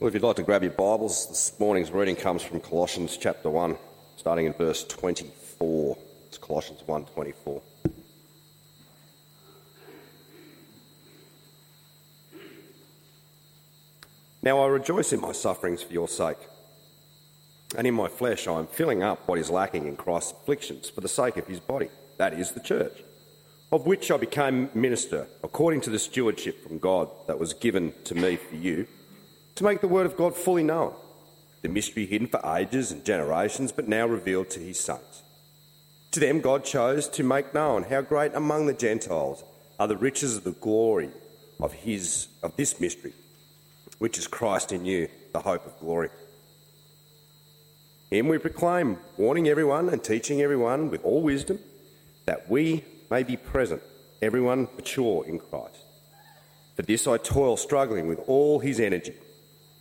Well, if you'd like to grab your Bibles, this morning's reading comes from Colossians chapter 1, starting in verse 24. It's Colossians 1:24. Now I rejoice in my sufferings for your sake. And in my flesh I am filling up what is lacking in Christ's afflictions for the sake of his body, that is, the church, of which I became minister according to the stewardship from God that was given to me for you to make the word of God fully known, the mystery hidden for ages and generations, but now revealed to his saints. To them God chose to make known how great among the Gentiles are the riches of the glory of his of this mystery, which is Christ in you, the hope of glory. Him we proclaim, warning everyone and teaching everyone with all wisdom, that we may be present, everyone mature in Christ. For this I toil, struggling with all his energy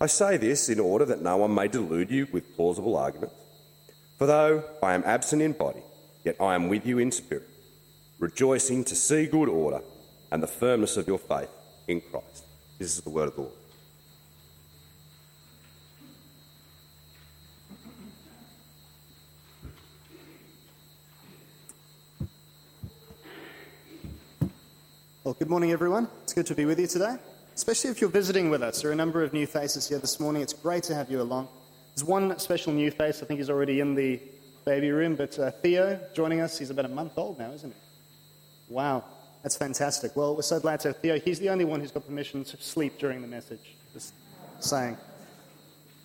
I say this in order that no one may delude you with plausible arguments. For though I am absent in body, yet I am with you in spirit, rejoicing to see good order and the firmness of your faith in Christ. This is the word of the Lord. Well, good morning, everyone. It's good to be with you today especially if you're visiting with us. There are a number of new faces here this morning. It's great to have you along. There's one special new face. I think he's already in the baby room, but uh, Theo joining us. He's about a month old now, isn't he? Wow, that's fantastic. Well, we're so glad to have Theo. He's the only one who's got permission to sleep during the message. Just saying.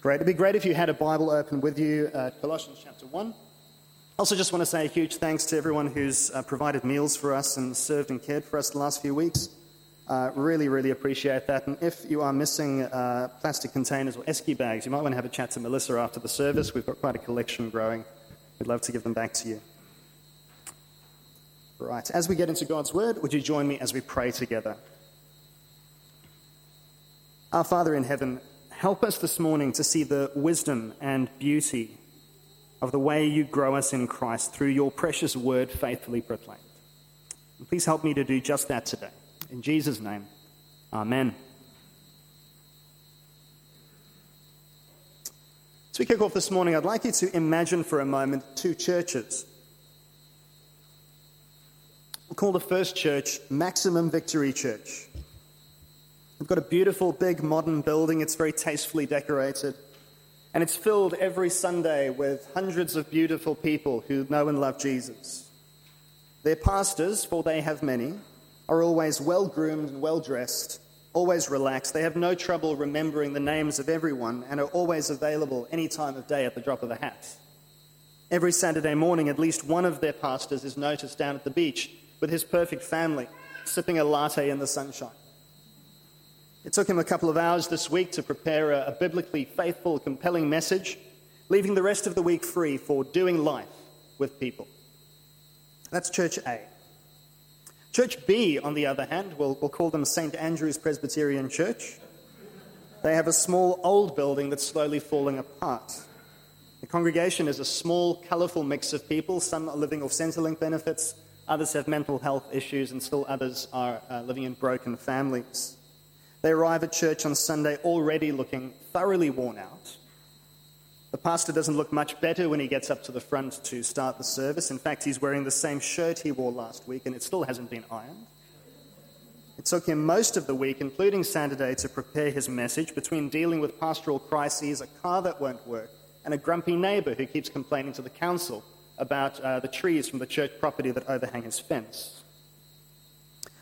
Great. It'd be great if you had a Bible open with you, uh, Colossians chapter 1. Also, just want to say a huge thanks to everyone who's uh, provided meals for us and served and cared for us the last few weeks. Uh, really, really appreciate that. And if you are missing uh, plastic containers or esky bags, you might want to have a chat to Melissa after the service. We've got quite a collection growing. We'd love to give them back to you. Right, as we get into God's Word, would you join me as we pray together? Our Father in heaven, help us this morning to see the wisdom and beauty of the way you grow us in Christ through your precious Word faithfully proclaimed. And please help me to do just that today. In Jesus' name, Amen. As we kick off this morning, I'd like you to imagine for a moment two churches. We'll call the first church Maximum Victory Church. We've got a beautiful, big, modern building. It's very tastefully decorated. And it's filled every Sunday with hundreds of beautiful people who know and love Jesus. Their pastors, for they have many, are always well groomed and well dressed, always relaxed. They have no trouble remembering the names of everyone and are always available any time of day at the drop of a hat. Every Saturday morning, at least one of their pastors is noticed down at the beach with his perfect family, sipping a latte in the sunshine. It took him a couple of hours this week to prepare a, a biblically faithful, compelling message, leaving the rest of the week free for doing life with people. That's Church A. Church B, on the other hand, we'll, we'll call them St. Andrew's Presbyterian Church. They have a small old building that's slowly falling apart. The congregation is a small, colourful mix of people. Some are living off Centrelink benefits, others have mental health issues, and still others are uh, living in broken families. They arrive at church on Sunday already looking thoroughly worn out. The pastor doesn't look much better when he gets up to the front to start the service. In fact, he's wearing the same shirt he wore last week, and it still hasn't been ironed. It took him most of the week, including Saturday, to prepare his message between dealing with pastoral crises, a car that won't work, and a grumpy neighbour who keeps complaining to the council about uh, the trees from the church property that overhang his fence.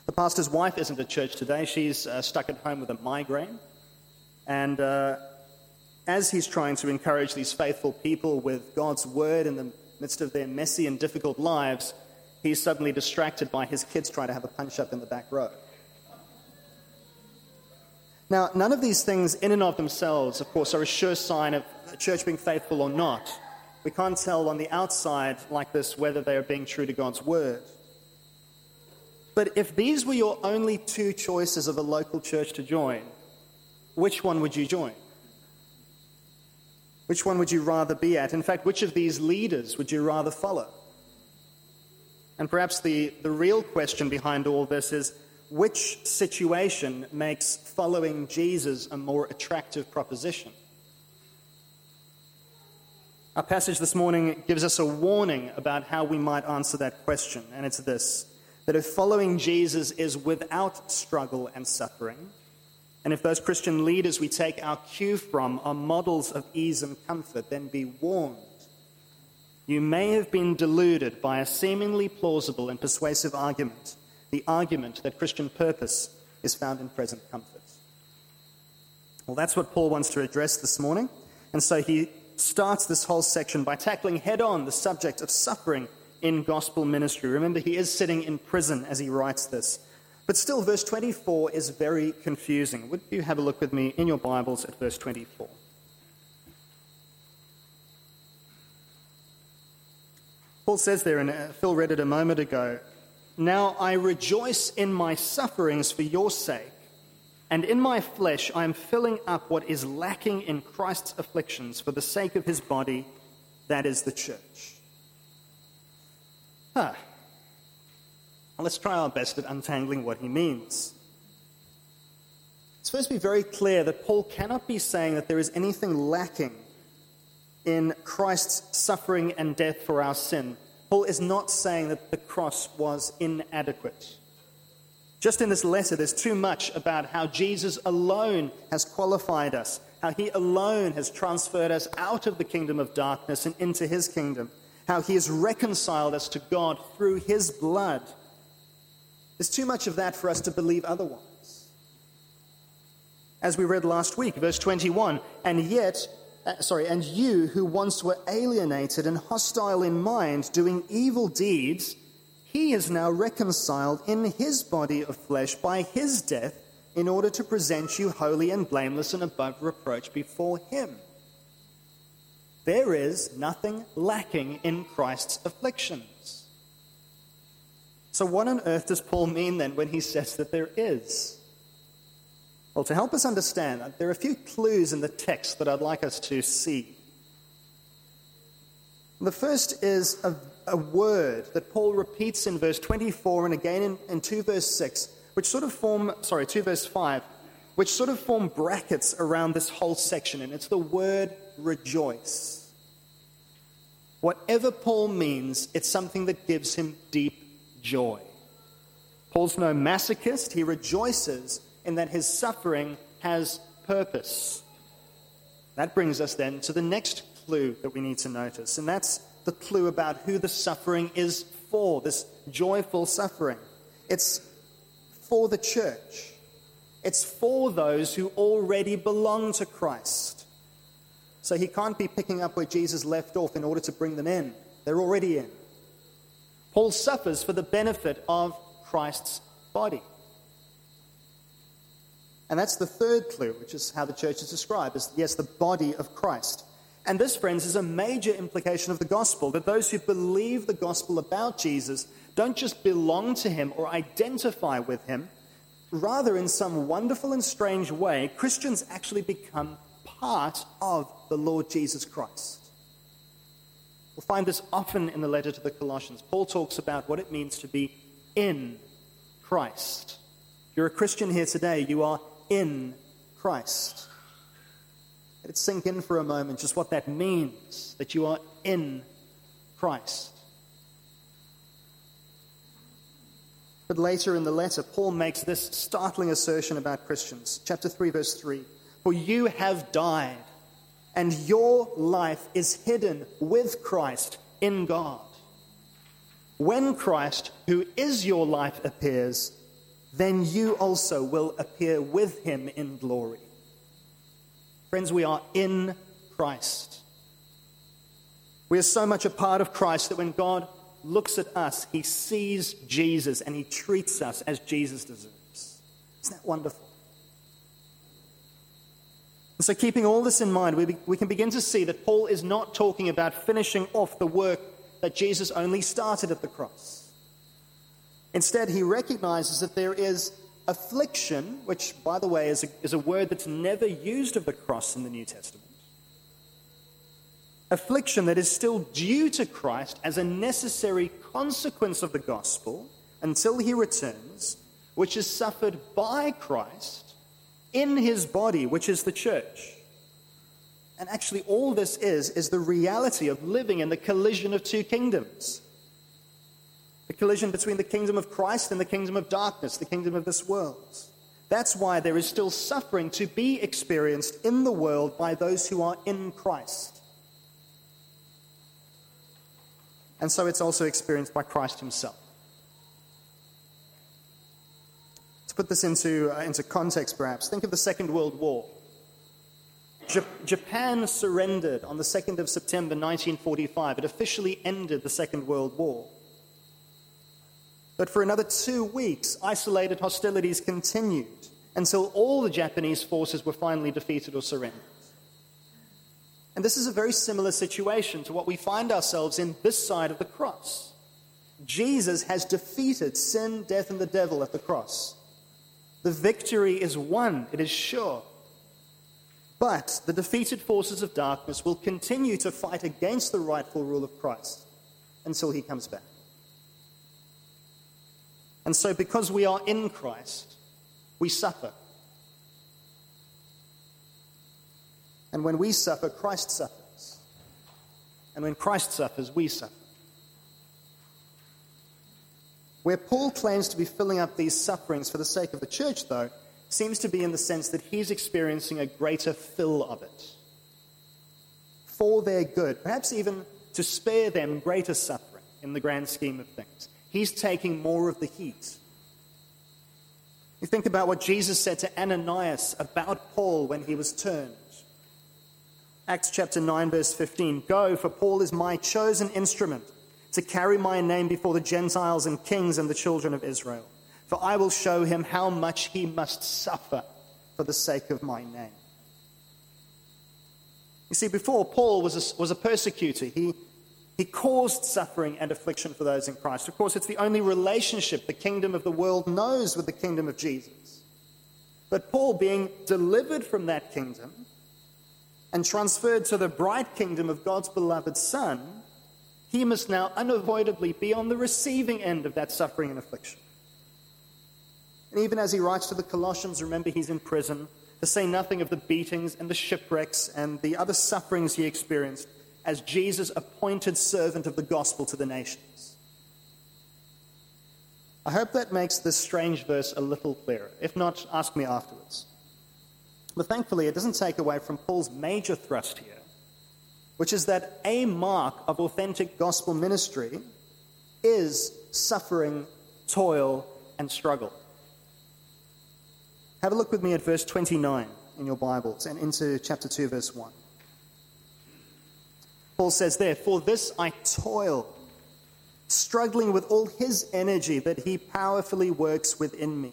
The pastor's wife isn't at church today. She's uh, stuck at home with a migraine. And uh, as he's trying to encourage these faithful people with God's word in the midst of their messy and difficult lives, he's suddenly distracted by his kids trying to have a punch up in the back row. Now, none of these things, in and of themselves, of course, are a sure sign of a church being faithful or not. We can't tell on the outside like this whether they are being true to God's word. But if these were your only two choices of a local church to join, which one would you join? Which one would you rather be at? In fact, which of these leaders would you rather follow? And perhaps the, the real question behind all this is which situation makes following Jesus a more attractive proposition? Our passage this morning gives us a warning about how we might answer that question, and it's this that if following Jesus is without struggle and suffering, and if those Christian leaders we take our cue from are models of ease and comfort, then be warned. You may have been deluded by a seemingly plausible and persuasive argument, the argument that Christian purpose is found in present comfort. Well, that's what Paul wants to address this morning. And so he starts this whole section by tackling head on the subject of suffering in gospel ministry. Remember, he is sitting in prison as he writes this. But still, verse 24 is very confusing. Would you have a look with me in your Bibles at verse 24? Paul says there, and uh, Phil read it a moment ago Now I rejoice in my sufferings for your sake, and in my flesh I am filling up what is lacking in Christ's afflictions for the sake of his body, that is the church. Huh. Let's try our best at untangling what he means. It's supposed to be very clear that Paul cannot be saying that there is anything lacking in Christ's suffering and death for our sin. Paul is not saying that the cross was inadequate. Just in this letter, there's too much about how Jesus alone has qualified us, how he alone has transferred us out of the kingdom of darkness and into his kingdom how he has reconciled us to God through his blood. There's too much of that for us to believe otherwise. As we read last week, verse 21, and yet, uh, sorry, and you who once were alienated and hostile in mind, doing evil deeds, he is now reconciled in his body of flesh by his death in order to present you holy and blameless and above reproach before him. There is nothing lacking in Christ's afflictions. So, what on earth does Paul mean then when he says that there is? Well, to help us understand, there are a few clues in the text that I'd like us to see. The first is a, a word that Paul repeats in verse 24 and again in, in 2 verse 6, which sort of form, sorry, 2 verse 5, which sort of form brackets around this whole section, and it's the word rejoice. Whatever Paul means, it's something that gives him deep joy. Paul's no masochist, he rejoices in that his suffering has purpose. That brings us then to the next clue that we need to notice, and that's the clue about who the suffering is for, this joyful suffering. It's for the church, it's for those who already belong to Christ. So he can't be picking up where Jesus left off in order to bring them in. They're already in. Paul suffers for the benefit of Christ's body. And that's the third clue, which is how the church is described as, yes, the body of Christ. And this, friends, is a major implication of the gospel that those who believe the gospel about Jesus don't just belong to him or identify with him. Rather, in some wonderful and strange way, Christians actually become part of the Lord Jesus Christ. We'll find this often in the letter to the Colossians. Paul talks about what it means to be in Christ. If you're a Christian here today, you are in Christ. Let it sink in for a moment just what that means that you are in Christ. But later in the letter, Paul makes this startling assertion about Christians. Chapter 3, verse 3 For you have died and your life is hidden with Christ in God. When Christ, who is your life, appears, then you also will appear with him in glory. Friends, we are in Christ. We are so much a part of Christ that when God looks at us, he sees Jesus and he treats us as Jesus deserves. Isn't that wonderful? So, keeping all this in mind, we, be, we can begin to see that Paul is not talking about finishing off the work that Jesus only started at the cross. Instead, he recognizes that there is affliction, which, by the way, is a, is a word that's never used of the cross in the New Testament. Affliction that is still due to Christ as a necessary consequence of the gospel until he returns, which is suffered by Christ in his body, which is the church. And actually, all this is, is the reality of living in the collision of two kingdoms the collision between the kingdom of Christ and the kingdom of darkness, the kingdom of this world. That's why there is still suffering to be experienced in the world by those who are in Christ. And so it's also experienced by Christ himself. To put this into, uh, into context, perhaps, think of the Second World War. J- Japan surrendered on the 2nd of September 1945. It officially ended the Second World War. But for another two weeks, isolated hostilities continued until all the Japanese forces were finally defeated or surrendered. And this is a very similar situation to what we find ourselves in this side of the cross. Jesus has defeated sin, death, and the devil at the cross. The victory is won, it is sure. But the defeated forces of darkness will continue to fight against the rightful rule of Christ until he comes back. And so, because we are in Christ, we suffer. And when we suffer, Christ suffers. And when Christ suffers, we suffer. Where Paul claims to be filling up these sufferings for the sake of the church, though, seems to be in the sense that he's experiencing a greater fill of it for their good, perhaps even to spare them greater suffering in the grand scheme of things. He's taking more of the heat. You think about what Jesus said to Ananias about Paul when he was turned. Acts chapter 9, verse 15 Go, for Paul is my chosen instrument to carry my name before the Gentiles and kings and the children of Israel. For I will show him how much he must suffer for the sake of my name. You see, before, Paul was a, was a persecutor. He, he caused suffering and affliction for those in Christ. Of course, it's the only relationship the kingdom of the world knows with the kingdom of Jesus. But Paul, being delivered from that kingdom and transferred to the bright kingdom of God's beloved Son, he must now unavoidably be on the receiving end of that suffering and affliction. And even as he writes to the Colossians, remember he's in prison, to say nothing of the beatings and the shipwrecks and the other sufferings he experienced as Jesus' appointed servant of the gospel to the nations. I hope that makes this strange verse a little clearer. If not, ask me afterwards. But thankfully, it doesn't take away from Paul's major thrust here which is that a mark of authentic gospel ministry is suffering, toil, and struggle. Have a look with me at verse 29 in your Bibles and into chapter 2, verse 1. Paul says there, For this I toil, struggling with all his energy that he powerfully works within me.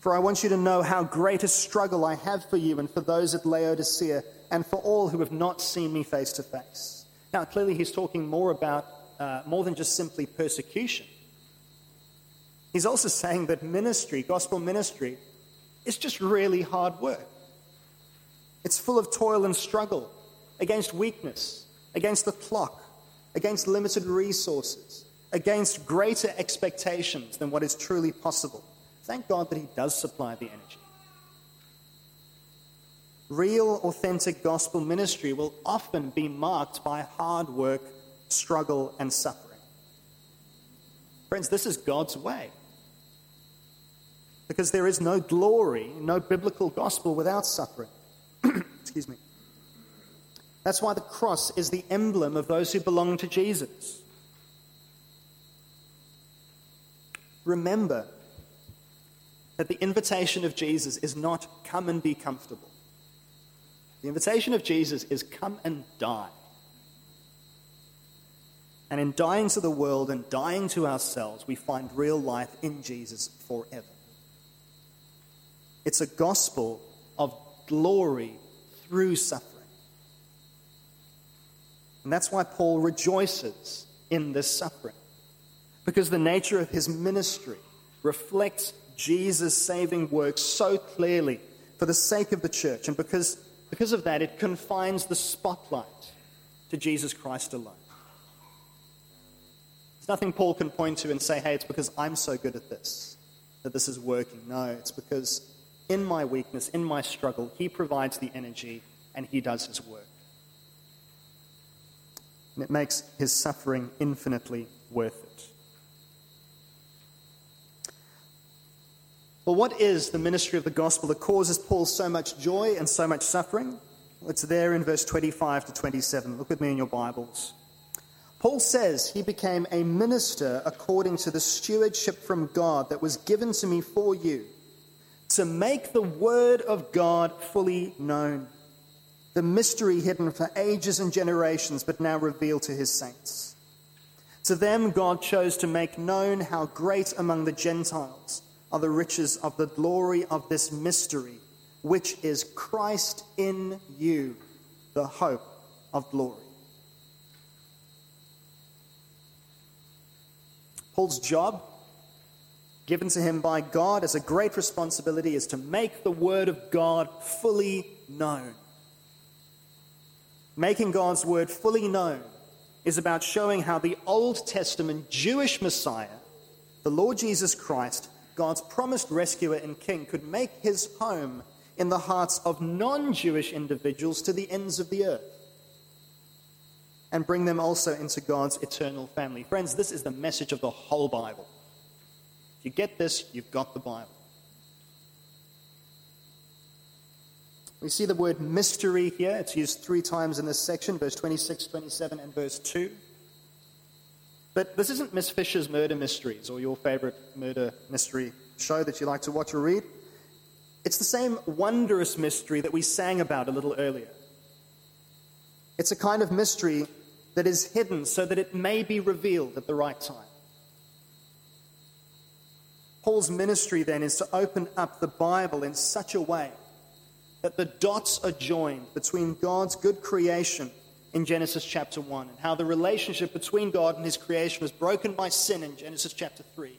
For I want you to know how great a struggle I have for you and for those at Laodicea and for all who have not seen me face to face. Now, clearly, he's talking more about uh, more than just simply persecution. He's also saying that ministry, gospel ministry, is just really hard work. It's full of toil and struggle against weakness, against the clock, against limited resources, against greater expectations than what is truly possible. Thank God that He does supply the energy. Real, authentic gospel ministry will often be marked by hard work, struggle, and suffering. Friends, this is God's way. Because there is no glory, no biblical gospel without suffering. Excuse me. That's why the cross is the emblem of those who belong to Jesus. Remember that the invitation of Jesus is not come and be comfortable. The invitation of Jesus is come and die. And in dying to the world and dying to ourselves, we find real life in Jesus forever. It's a gospel of glory through suffering. And that's why Paul rejoices in this suffering, because the nature of his ministry reflects Jesus' saving work so clearly for the sake of the church, and because, because of that, it confines the spotlight to Jesus Christ alone. There's nothing Paul can point to and say, hey, it's because I'm so good at this that this is working. No, it's because in my weakness, in my struggle, he provides the energy and he does his work. And it makes his suffering infinitely worth it. Well, what is the ministry of the gospel that causes Paul so much joy and so much suffering? It's there in verse 25 to 27. Look with me in your Bibles. Paul says he became a minister according to the stewardship from God that was given to me for you, to make the word of God fully known, the mystery hidden for ages and generations, but now revealed to his saints. To them, God chose to make known how great among the Gentiles are the riches of the glory of this mystery, which is Christ in you, the hope of glory. Paul's job, given to him by God as a great responsibility, is to make the Word of God fully known. Making God's Word fully known is about showing how the Old Testament Jewish Messiah, the Lord Jesus Christ, God's promised rescuer and king, could make his home in the hearts of non Jewish individuals to the ends of the earth and bring them also into God's eternal family. Friends, this is the message of the whole Bible. If you get this, you've got the Bible. We see the word mystery here. It's used three times in this section verse 26, 27, and verse 2. But this isn't Miss Fisher's Murder Mysteries or your favorite murder mystery show that you like to watch or read. It's the same wondrous mystery that we sang about a little earlier. It's a kind of mystery that is hidden so that it may be revealed at the right time. Paul's ministry then is to open up the Bible in such a way that the dots are joined between God's good creation in Genesis chapter 1 and how the relationship between God and his creation was broken by sin in Genesis chapter 3,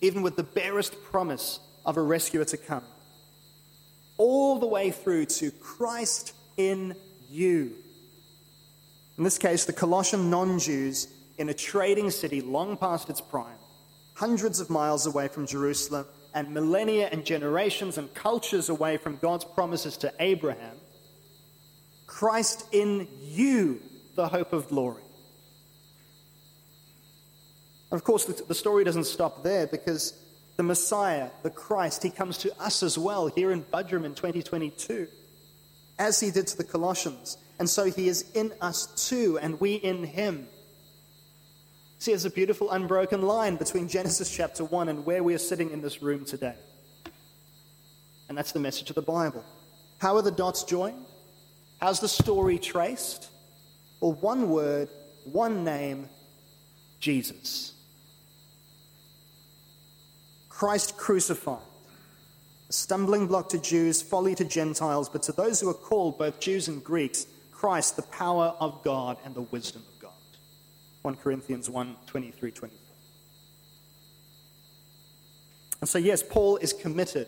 even with the barest promise of a rescuer to come, all the way through to Christ in you. In this case, the Colossian non Jews in a trading city long past its prime, hundreds of miles away from Jerusalem, and millennia and generations and cultures away from God's promises to Abraham Christ in you, the hope of glory. Of course, the story doesn't stop there because the Messiah, the Christ, he comes to us as well here in Buderim in 2022, as he did to the Colossians. And so he is in us too, and we in him. See, there's a beautiful unbroken line between Genesis chapter 1 and where we are sitting in this room today. And that's the message of the Bible. How are the dots joined? How's the story traced? Well, one word, one name Jesus. Christ crucified. A stumbling block to Jews, folly to Gentiles, but to those who are called, both Jews and Greeks, Christ, the power of God and the wisdom of God. 1 Corinthians 1 23 24. And so, yes, Paul is committed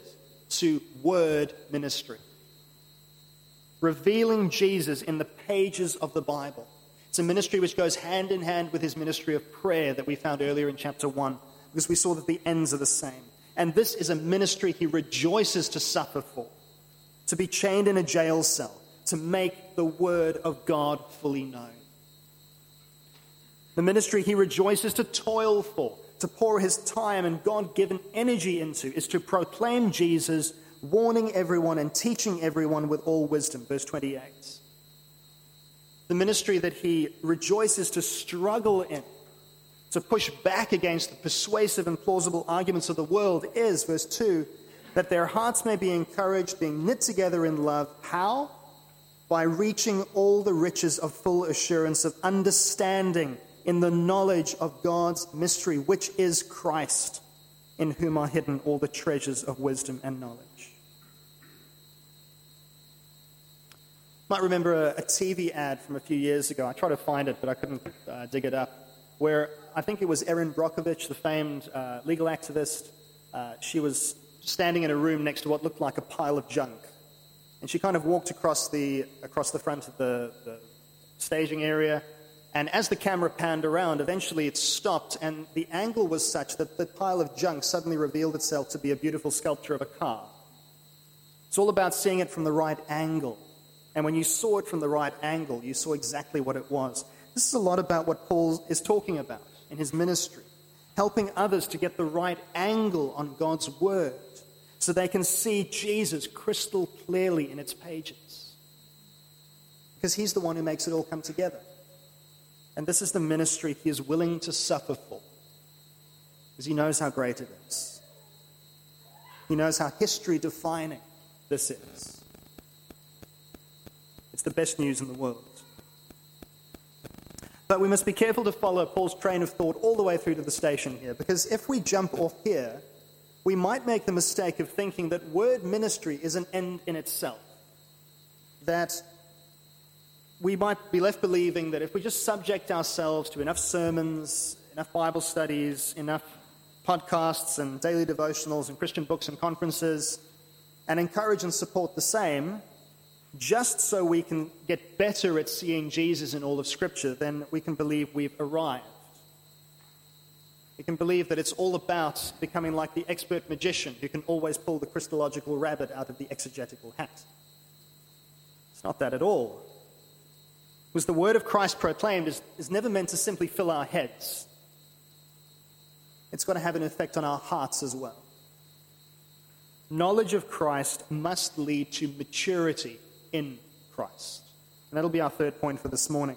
to word ministry revealing Jesus in the pages of the Bible. It's a ministry which goes hand in hand with his ministry of prayer that we found earlier in chapter 1, because we saw that the ends are the same. And this is a ministry he rejoices to suffer for, to be chained in a jail cell, to make the word of God fully known. The ministry he rejoices to toil for, to pour his time and God given energy into, is to proclaim Jesus warning everyone and teaching everyone with all wisdom. Verse 28. The ministry that he rejoices to struggle in, to push back against the persuasive and plausible arguments of the world is, verse 2, that their hearts may be encouraged, being knit together in love. How? By reaching all the riches of full assurance of understanding in the knowledge of God's mystery, which is Christ, in whom are hidden all the treasures of wisdom and knowledge. Might remember a, a TV ad from a few years ago. I tried to find it, but I couldn't uh, dig it up. Where I think it was Erin Brockovich, the famed uh, legal activist. Uh, she was standing in a room next to what looked like a pile of junk. And she kind of walked across the, across the front of the, the staging area. And as the camera panned around, eventually it stopped, and the angle was such that the pile of junk suddenly revealed itself to be a beautiful sculpture of a car. It's all about seeing it from the right angle. And when you saw it from the right angle, you saw exactly what it was. This is a lot about what Paul is talking about in his ministry, helping others to get the right angle on God's word so they can see Jesus crystal clearly in its pages. Because he's the one who makes it all come together. And this is the ministry he is willing to suffer for, because he knows how great it is. He knows how history defining this is. It's the best news in the world. But we must be careful to follow Paul's train of thought all the way through to the station here, because if we jump off here, we might make the mistake of thinking that word ministry is an end in itself. That we might be left believing that if we just subject ourselves to enough sermons, enough Bible studies, enough podcasts and daily devotionals and Christian books and conferences, and encourage and support the same, just so we can get better at seeing Jesus in all of Scripture, then we can believe we've arrived. We can believe that it's all about becoming like the expert magician who can always pull the Christological rabbit out of the exegetical hat. It's not that at all. Because the word of Christ proclaimed is, is never meant to simply fill our heads, it's got to have an effect on our hearts as well. Knowledge of Christ must lead to maturity in Christ. And that'll be our third point for this morning.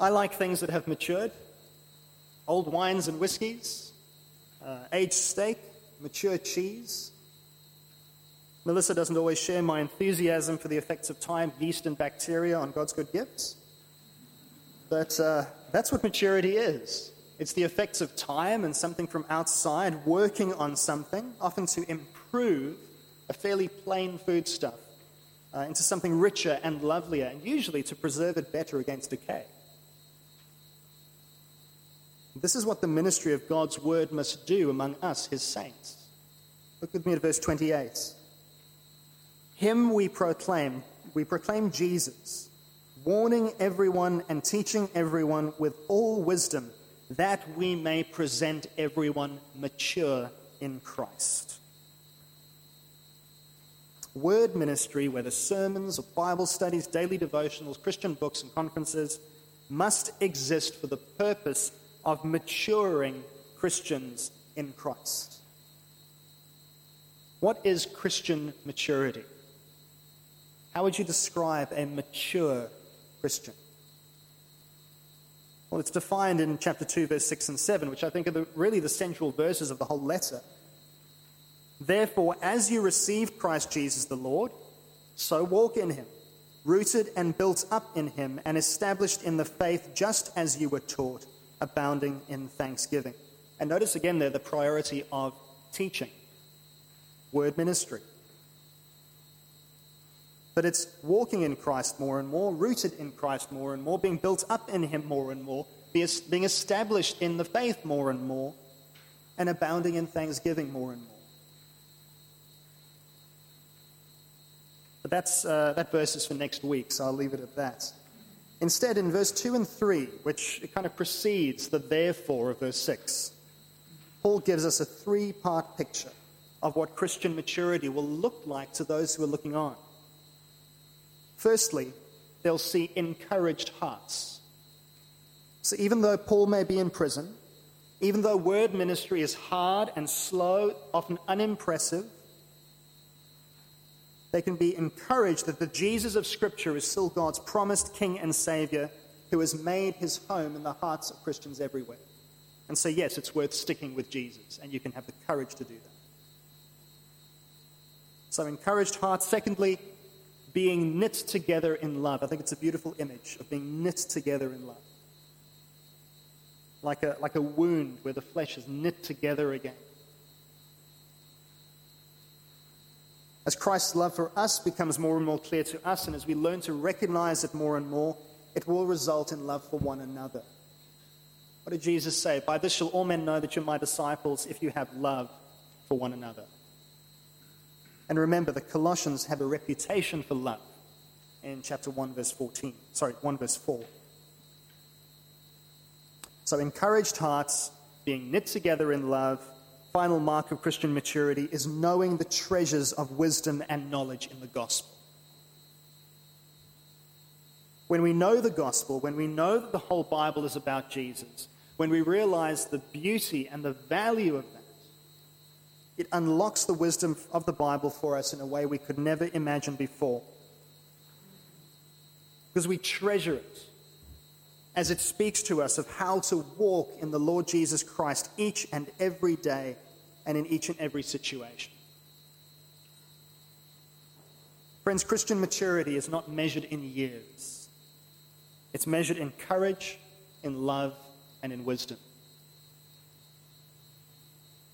I like things that have matured old wines and whiskies, uh, aged steak, mature cheese. Melissa doesn't always share my enthusiasm for the effects of time, yeast, and bacteria on God's good gifts. But uh, that's what maturity is it's the effects of time and something from outside working on something, often to improve a fairly plain foodstuff uh, into something richer and lovelier, and usually to preserve it better against decay. This is what the ministry of God's word must do among us, his saints. Look with me at verse 28. Him we proclaim, we proclaim Jesus, warning everyone and teaching everyone with all wisdom, that we may present everyone mature in Christ. Word ministry, whether sermons or Bible studies, daily devotionals, Christian books, and conferences, must exist for the purpose of maturing Christians in Christ. What is Christian maturity? How would you describe a mature Christian? Well, it's defined in chapter 2, verse 6 and 7, which I think are the, really the central verses of the whole letter. Therefore, as you received Christ Jesus the Lord, so walk in him, rooted and built up in him, and established in the faith just as you were taught abounding in thanksgiving. And notice again there the priority of teaching, word ministry. But it's walking in Christ more and more, rooted in Christ more and more, being built up in Him more and more, being established in the faith more and more, and abounding in thanksgiving more and more. But that's, uh, that verse is for next week, so I'll leave it at that. Instead, in verse 2 and 3, which kind of precedes the therefore of verse 6, Paul gives us a three part picture of what Christian maturity will look like to those who are looking on. Firstly, they'll see encouraged hearts. So even though Paul may be in prison, even though word ministry is hard and slow, often unimpressive, they can be encouraged that the Jesus of Scripture is still God's promised King and Savior who has made his home in the hearts of Christians everywhere. And so, yes, it's worth sticking with Jesus, and you can have the courage to do that. So, encouraged hearts. Secondly, being knit together in love. I think it's a beautiful image of being knit together in love. Like a, like a wound where the flesh is knit together again. As Christ's love for us becomes more and more clear to us, and as we learn to recognize it more and more, it will result in love for one another. What did Jesus say? By this shall all men know that you're my disciples if you have love for one another. And remember, the Colossians have a reputation for love in chapter 1, verse 14. Sorry, 1 verse 4. So, encouraged hearts being knit together in love, final mark of Christian maturity is knowing the treasures of wisdom and knowledge in the gospel. When we know the gospel, when we know that the whole Bible is about Jesus, when we realize the beauty and the value of that, it unlocks the wisdom of the Bible for us in a way we could never imagine before. Because we treasure it as it speaks to us of how to walk in the Lord Jesus Christ each and every day and in each and every situation. Friends, Christian maturity is not measured in years, it's measured in courage, in love, and in wisdom.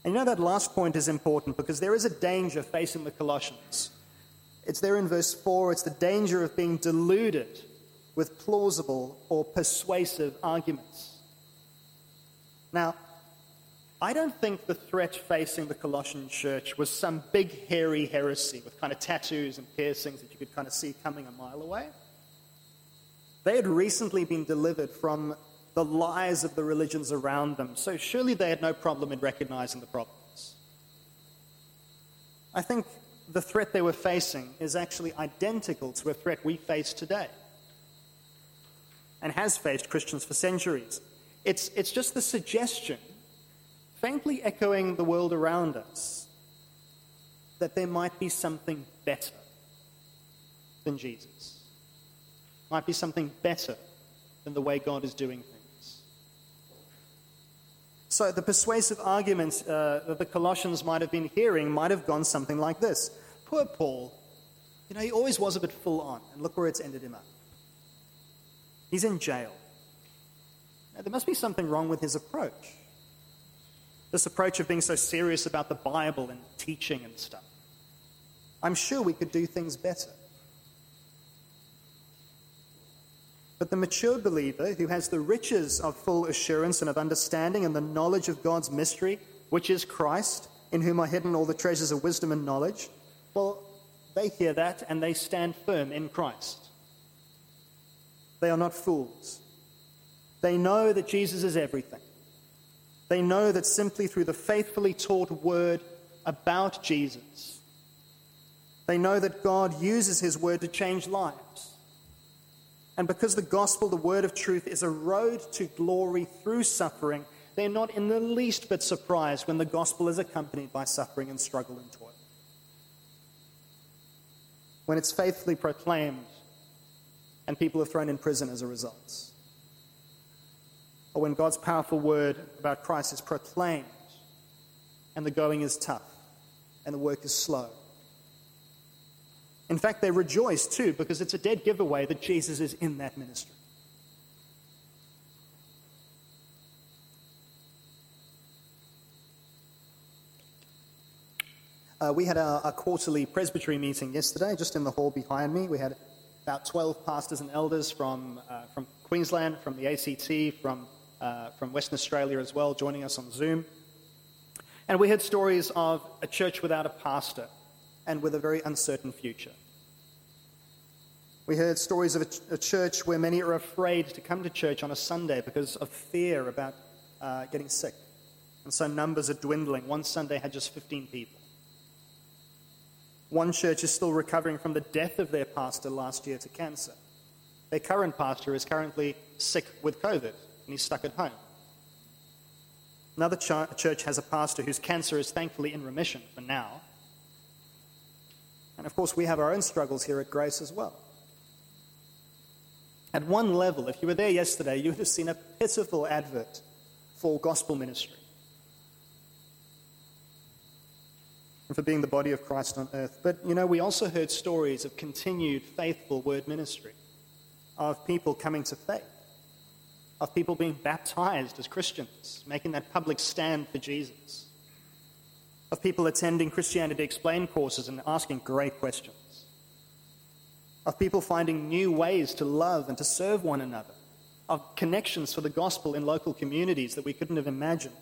And you know that last point is important because there is a danger facing the Colossians. It's there in verse 4. It's the danger of being deluded with plausible or persuasive arguments. Now, I don't think the threat facing the Colossian church was some big, hairy heresy with kind of tattoos and piercings that you could kind of see coming a mile away. They had recently been delivered from the lies of the religions around them, so surely they had no problem in recognizing the problems. I think the threat they were facing is actually identical to a threat we face today and has faced Christians for centuries. It's, it's just the suggestion, faintly echoing the world around us, that there might be something better than Jesus. Might be something better than the way God is doing things. So the persuasive arguments uh, that the Colossians might have been hearing might have gone something like this Poor Paul, you know, he always was a bit full on, and look where it's ended him up. He's in jail. Now, there must be something wrong with his approach. This approach of being so serious about the Bible and teaching and stuff. I'm sure we could do things better. But the mature believer who has the riches of full assurance and of understanding and the knowledge of God's mystery, which is Christ, in whom are hidden all the treasures of wisdom and knowledge, well, they hear that and they stand firm in Christ. They are not fools. They know that Jesus is everything. They know that simply through the faithfully taught word about Jesus, they know that God uses his word to change lives. And because the gospel, the word of truth, is a road to glory through suffering, they're not in the least bit surprised when the gospel is accompanied by suffering and struggle and toil. When it's faithfully proclaimed and people are thrown in prison as a result. Or when God's powerful word about Christ is proclaimed and the going is tough and the work is slow. In fact, they rejoice too because it's a dead giveaway that Jesus is in that ministry. Uh, we had a, quarterly presbytery meeting yesterday, just in the hall behind me. We had about 12 pastors and elders from, uh, from Queensland, from the ACT, from, uh, from Western Australia as well, joining us on Zoom. And we heard stories of a church without a pastor and with a very uncertain future. We heard stories of a, a church where many are afraid to come to church on a Sunday because of fear about uh, getting sick. And so numbers are dwindling. One Sunday had just 15 people. One church is still recovering from the death of their pastor last year to cancer. Their current pastor is currently sick with COVID and he's stuck at home. Another ch- church has a pastor whose cancer is thankfully in remission for now. And of course, we have our own struggles here at Grace as well. At one level, if you were there yesterday, you would have seen a pitiful advert for gospel ministry. And for being the body of Christ on earth. But, you know, we also heard stories of continued faithful word ministry, of people coming to faith, of people being baptized as Christians, making that public stand for Jesus. of people attending Christianity Explained courses and asking great questions, of people finding new ways to love and to serve one another, of connections for the gospel in local communities that we couldn't have imagined,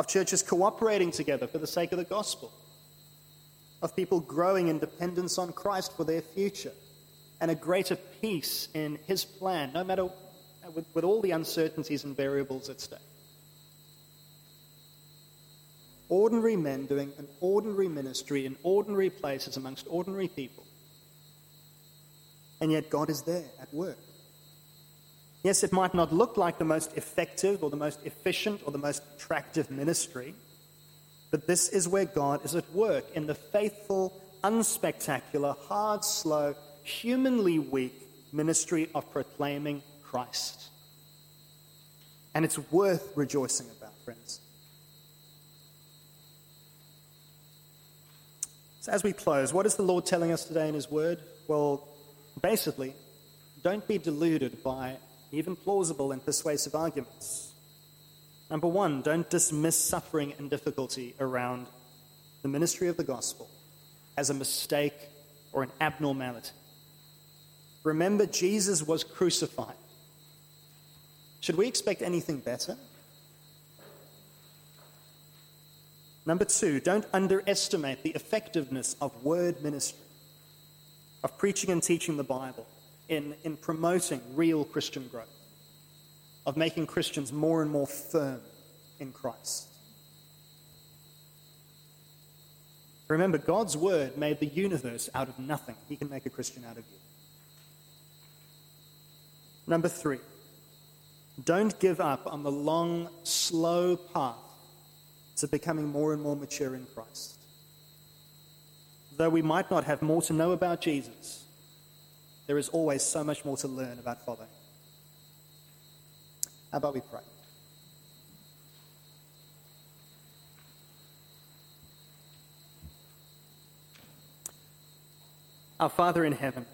of churches cooperating together for the sake of the gospel, of people growing in dependence on Christ for their future, and a greater peace in His plan, no matter with, with all the uncertainties and variables at stake. Ordinary men doing an ordinary ministry in ordinary places amongst ordinary people. And yet God is there at work. Yes, it might not look like the most effective or the most efficient or the most attractive ministry, but this is where God is at work in the faithful, unspectacular, hard, slow, humanly weak ministry of proclaiming Christ. And it's worth rejoicing about, friends. So, as we close, what is the Lord telling us today in His Word? Well, basically, don't be deluded by even plausible and persuasive arguments. Number one, don't dismiss suffering and difficulty around the ministry of the gospel as a mistake or an abnormality. Remember, Jesus was crucified. Should we expect anything better? Number two, don't underestimate the effectiveness of word ministry, of preaching and teaching the Bible, in, in promoting real Christian growth, of making Christians more and more firm in Christ. Remember, God's word made the universe out of nothing. He can make a Christian out of you. Number three, don't give up on the long, slow path to becoming more and more mature in Christ. Though we might not have more to know about Jesus, there is always so much more to learn about following. How about we pray? Our Father in heaven,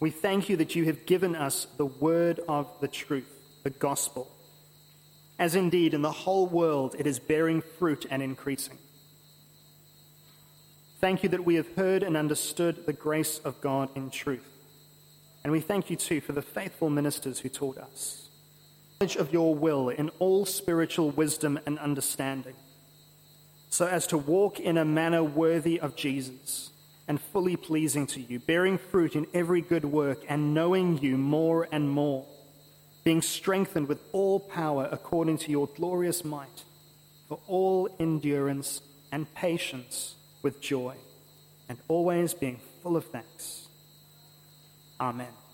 we thank you that you have given us the word of the truth, the gospel, as indeed in the whole world it is bearing fruit and increasing. Thank you that we have heard and understood the grace of God in truth. And we thank you too for the faithful ministers who taught us. Knowledge of your will in all spiritual wisdom and understanding, so as to walk in a manner worthy of Jesus and fully pleasing to you, bearing fruit in every good work and knowing you more and more, being strengthened with all power according to your glorious might, for all endurance and patience with joy, and always being full of thanks. Amen.